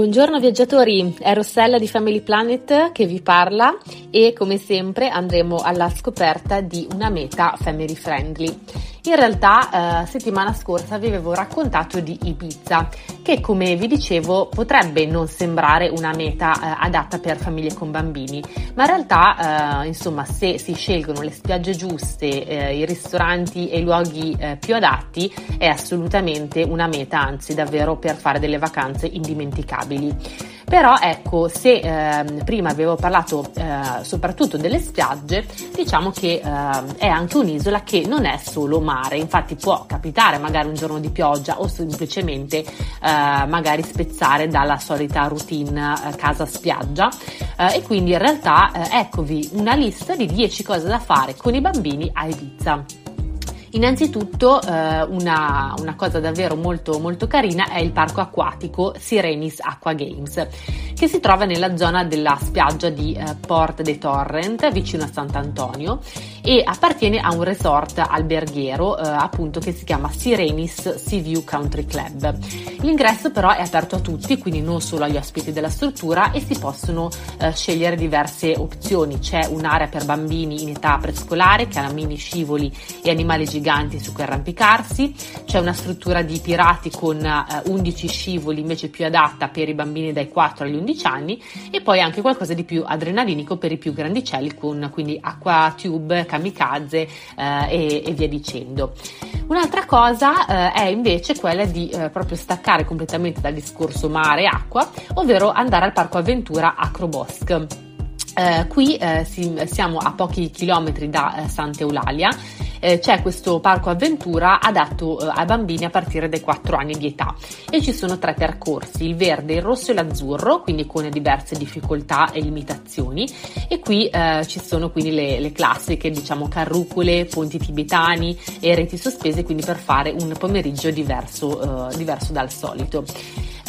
Buongiorno viaggiatori, è Rossella di Family Planet che vi parla e come sempre andremo alla scoperta di una meta family friendly. In realtà eh, settimana scorsa vi avevo raccontato di Ibiza che come vi dicevo potrebbe non sembrare una meta eh, adatta per famiglie con bambini, ma in realtà eh, insomma se si scelgono le spiagge giuste, eh, i ristoranti e i luoghi eh, più adatti è assolutamente una meta, anzi davvero per fare delle vacanze indimenticabili. Però ecco, se eh, prima avevo parlato eh, soprattutto delle spiagge, diciamo che eh, è anche un'isola che non è solo mare, infatti può capitare magari un giorno di pioggia o semplicemente eh, magari spezzare dalla solita routine eh, casa spiaggia. Eh, e quindi in realtà eccovi una lista di 10 cose da fare con i bambini a Ibiza. Innanzitutto eh, una, una, cosa davvero molto, molto carina è il parco acquatico Sirenis Aqua Games che si trova nella zona della spiaggia di eh, Port de Torrent vicino a Sant'Antonio e appartiene a un resort alberghiero eh, appunto che si chiama Sirenis Sea View Country Club. L'ingresso però è aperto a tutti, quindi non solo agli ospiti della struttura e si possono eh, scegliere diverse opzioni. C'è un'area per bambini in età prescolare che ha mini scivoli e animali giganti su cui arrampicarsi, c'è una struttura di pirati con eh, 11 scivoli invece più adatta per i bambini dai 4 agli 11 anni e poi anche qualcosa di più adrenalinico per i più grandicelli con quindi acqua tube, kamikaze eh, e, e, via dicendo. Un'altra cosa eh, è invece quella di eh, proprio staccare completamente dal discorso mare e acqua, ovvero andare al parco avventura Acrobosc. Eh, qui eh, si, siamo a pochi chilometri da eh, Santa Eulalia eh, c'è questo parco avventura adatto eh, ai bambini a partire dai 4 anni di età e ci sono tre percorsi, il verde, il rosso e l'azzurro, quindi con diverse difficoltà e limitazioni e qui eh, ci sono quindi le, le, classiche, diciamo carrucole, ponti tibetani e reti sospese, quindi per fare un pomeriggio diverso, eh, diverso dal solito.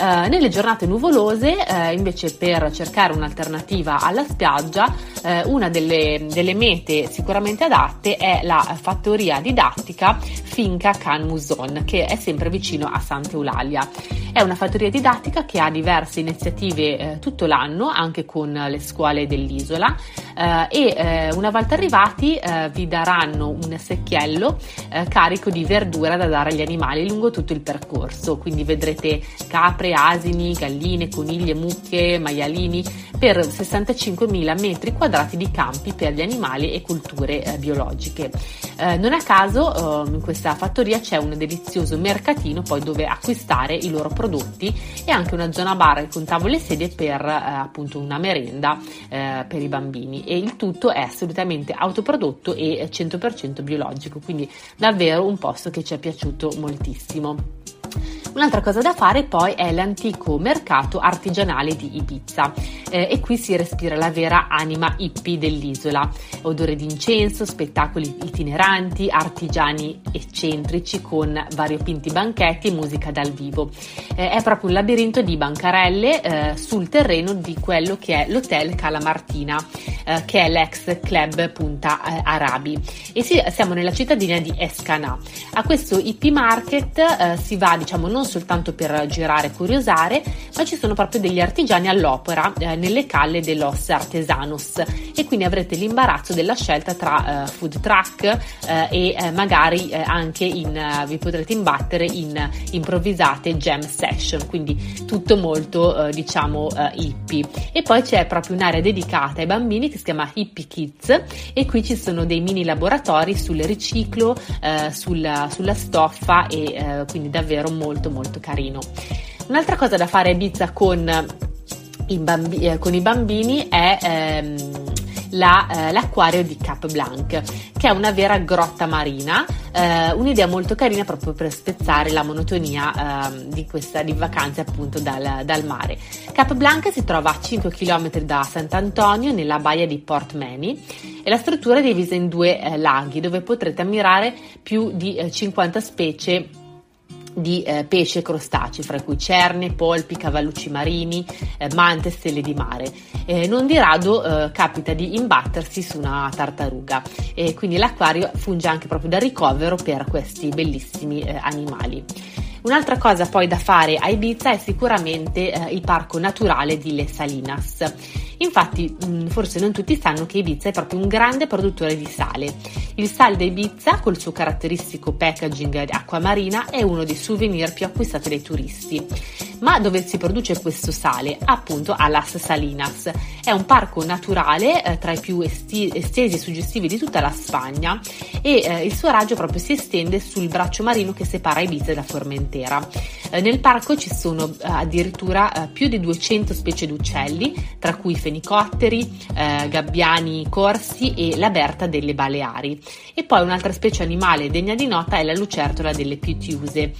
Uh, nelle giornate nuvolose, uh, invece, per cercare un'alternativa alla spiaggia, uh, una delle, delle, mete sicuramente adatte è la fattoria didattica Finca Can Muson, che è sempre vicino a Santa Eulalia. È una fattoria didattica che ha diverse iniziative eh, tutto l'anno, anche con le scuole dell'isola eh, e eh, una volta arrivati eh, vi daranno un secchiello eh, carico di verdura da dare agli animali lungo tutto il percorso, quindi vedrete capre, asini, galline, coniglie, mucche, maialini per 65.000 metri quadrati di campi per gli animali e culture eh, biologiche. non a caso in questa fattoria c'è un delizioso mercatino poi dove acquistare i loro prodotti prodotti e anche una zona bar con tavole e sedie per eh, appunto una merenda eh, per i bambini e il tutto è assolutamente autoprodotto e 100% biologico, quindi davvero un posto che ci è piaciuto moltissimo. Un'altra cosa da fare poi è l'antico mercato artigianale di Ibiza eh, e qui si respira la vera anima hippie dell'isola. Odore di incenso, spettacoli itineranti, artigiani eccentrici con variopinti banchetti e musica dal vivo. Eh, è proprio un labirinto di bancarelle eh, sul terreno di quello che è l'Hotel Cala Martina, eh, che è l'ex club Punta eh, Arabi. E sì, siamo nella cittadina di Escana. A questo hippie market eh, si va diciamo non soltanto per girare e curiosare, ma ci sono proprio degli artigiani all'opera eh, nelle calle dell'Os Artesanos e quindi avrete l'imbarazzo della scelta tra eh, food truck eh, e eh, magari eh, anche in, vi potrete imbattere in improvvisate jam session, quindi tutto molto diciamo hippie. E poi c'è proprio un'area dedicata ai bambini che si chiama Hippie Kids e qui ci sono dei mini laboratori sul riciclo, sulla, sulla stoffa e quindi davvero molto molto carino. Un'altra cosa da fare a Ibiza con i, bambi- eh, con i bambini è ehm, la, eh, l'acquario di Cap Blanc, che è una vera grotta marina, eh, un'idea molto carina proprio per spezzare la monotonia eh, di questa di vacanze appunto dal, dal, mare. Cap Blanc si trova a 5 km da Sant'Antonio nella baia di Port Many e la struttura è divisa in due eh, laghi dove potrete ammirare più di 50 eh, specie di eh, pesce e crostacei, fra cui cerne, polpi, cavallucci marini, eh, mante stelle di mare. Eh, non di rado eh, capita di imbattersi su una tartaruga e quindi l'acquario funge anche proprio da ricovero per questi bellissimi eh, animali. Un'altra cosa poi da fare a Ibiza è sicuramente eh, il parco naturale di Le Salinas. Infatti, mh, forse non tutti sanno che Ibiza è proprio un grande produttore di sale. Il sale da Ibiza, col suo caratteristico packaging acqua marina, è uno dei souvenir più acquistati dai turisti. Ma dove si produce questo sale? Appunto a Las Salinas. È un parco naturale eh, tra i più esti- estesi e suggestivi di tutta la Spagna e eh, il suo raggio proprio si estende sul braccio marino che separa Ibiza da Formentera. Eh, nel parco ci sono eh, addirittura eh, più di 200 specie di uccelli, tra cui fenicotteri, eh, gabbiani corsi e la berta delle Baleari. E poi un'altra specie animale degna di nota è la lucertola delle Pitiuse,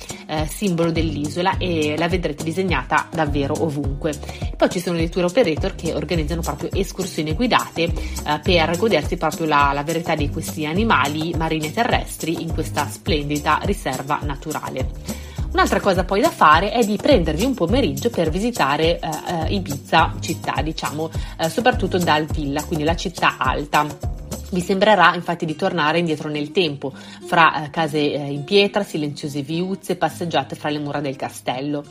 simbolo dell'isola e la vedrete disegnata davvero ovunque. Poi ci sono dei tour operator che organizzano proprio escursioni guidate eh, per godersi proprio la, la verità di questi animali marini e terrestri in questa splendida riserva naturale. Un'altra cosa poi da fare è di prendervi un pomeriggio per visitare eh, eh Ibiza città, diciamo, eh, soprattutto dal Villa, quindi la città alta. Vi sembrerà infatti di tornare indietro nel tempo, fra eh, case eh, in pietra, silenziose viuzze, passeggiate fra le mura del castello.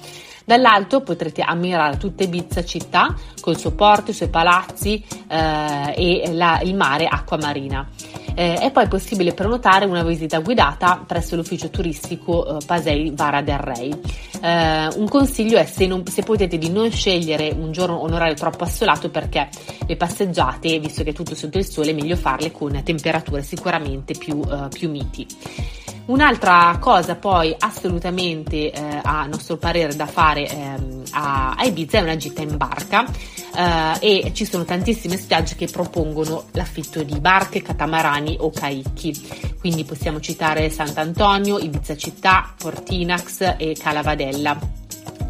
Dall'alto potrete ammirare tutta Ibiza città, col suo porto, i suoi palazzi eh, e la, il mare acqua marina. Eh, è poi possibile prenotare una visita guidata presso l'ufficio turistico eh, Pasei Vara del Rey. Eh, un consiglio è se, non, se, potete di non scegliere un giorno un orario troppo assolato perché le passeggiate, visto che è tutto sotto il sole, è meglio farle con temperature sicuramente più, eh, più miti. Un'altra cosa poi assolutamente eh, a nostro parere da fare ehm, a, Ibiza è una gita in barca eh, e ci sono tantissime spiagge che propongono l'affitto di barche, catamarani o caicchi. Quindi possiamo citare Sant'Antonio, Ibiza Città, Portinax e Calavadella.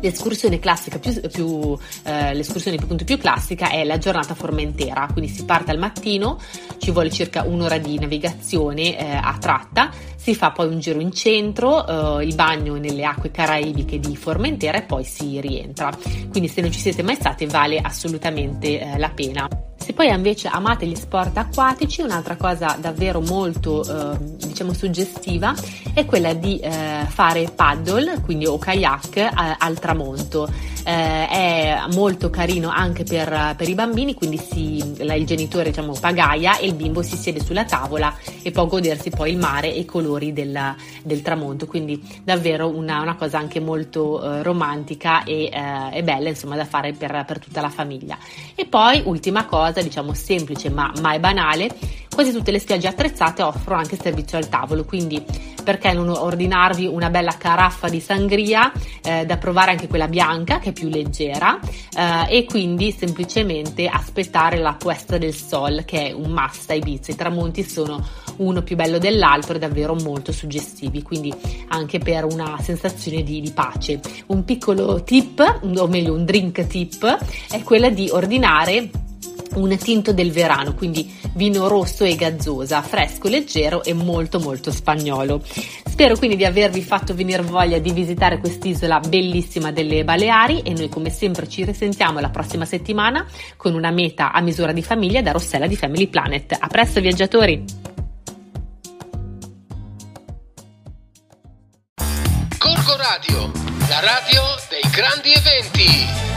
L'escursione classica più, più eh, l'escursione appunto più classica è la giornata formentera, quindi si parte al mattino, ci vuole circa un'ora di navigazione eh, a tratta, si fa poi un giro in centro, eh, il bagno nelle acque caraibiche di Formentera e poi si rientra. Quindi se non ci siete mai stati vale assolutamente eh, la pena. Se poi invece amate gli sport acquatici, un'altra cosa davvero molto eh, diciamo suggestiva è quella di eh, fare paddle, quindi o kayak eh, al tramonto. Eh, è molto carino anche per, per i bambini, quindi si, la, il genitore diciamo pagaia e il bimbo si siede sulla tavola e può godersi poi il mare e i colori del, del tramonto, quindi davvero una, una cosa anche molto eh, romantica e, eh, e, bella insomma da fare per, per tutta la famiglia. E poi ultima cosa, diciamo semplice ma mai banale, Quasi tutte le spiagge attrezzate offrono anche servizio al tavolo, quindi perché non ordinarvi una bella caraffa di sangria eh, da provare anche quella bianca che è più leggera eh, e quindi semplicemente aspettare la puesta del sol che è un must a Ibiza. I tramonti sono uno più bello dell'altro e davvero molto suggestivi, quindi anche per una sensazione di, di pace. Un piccolo tip, o meglio un drink tip, è quella di ordinare un tinto del verano, quindi vino rosso e gazzosa, fresco, leggero e molto molto spagnolo. Spero quindi di avervi fatto venire voglia di visitare quest'isola bellissima delle Baleari e noi come sempre ci risentiamo la prossima settimana con una meta a misura di famiglia da Rossella di Family Planet. A presto viaggiatori! Corco Radio, la radio dei grandi eventi.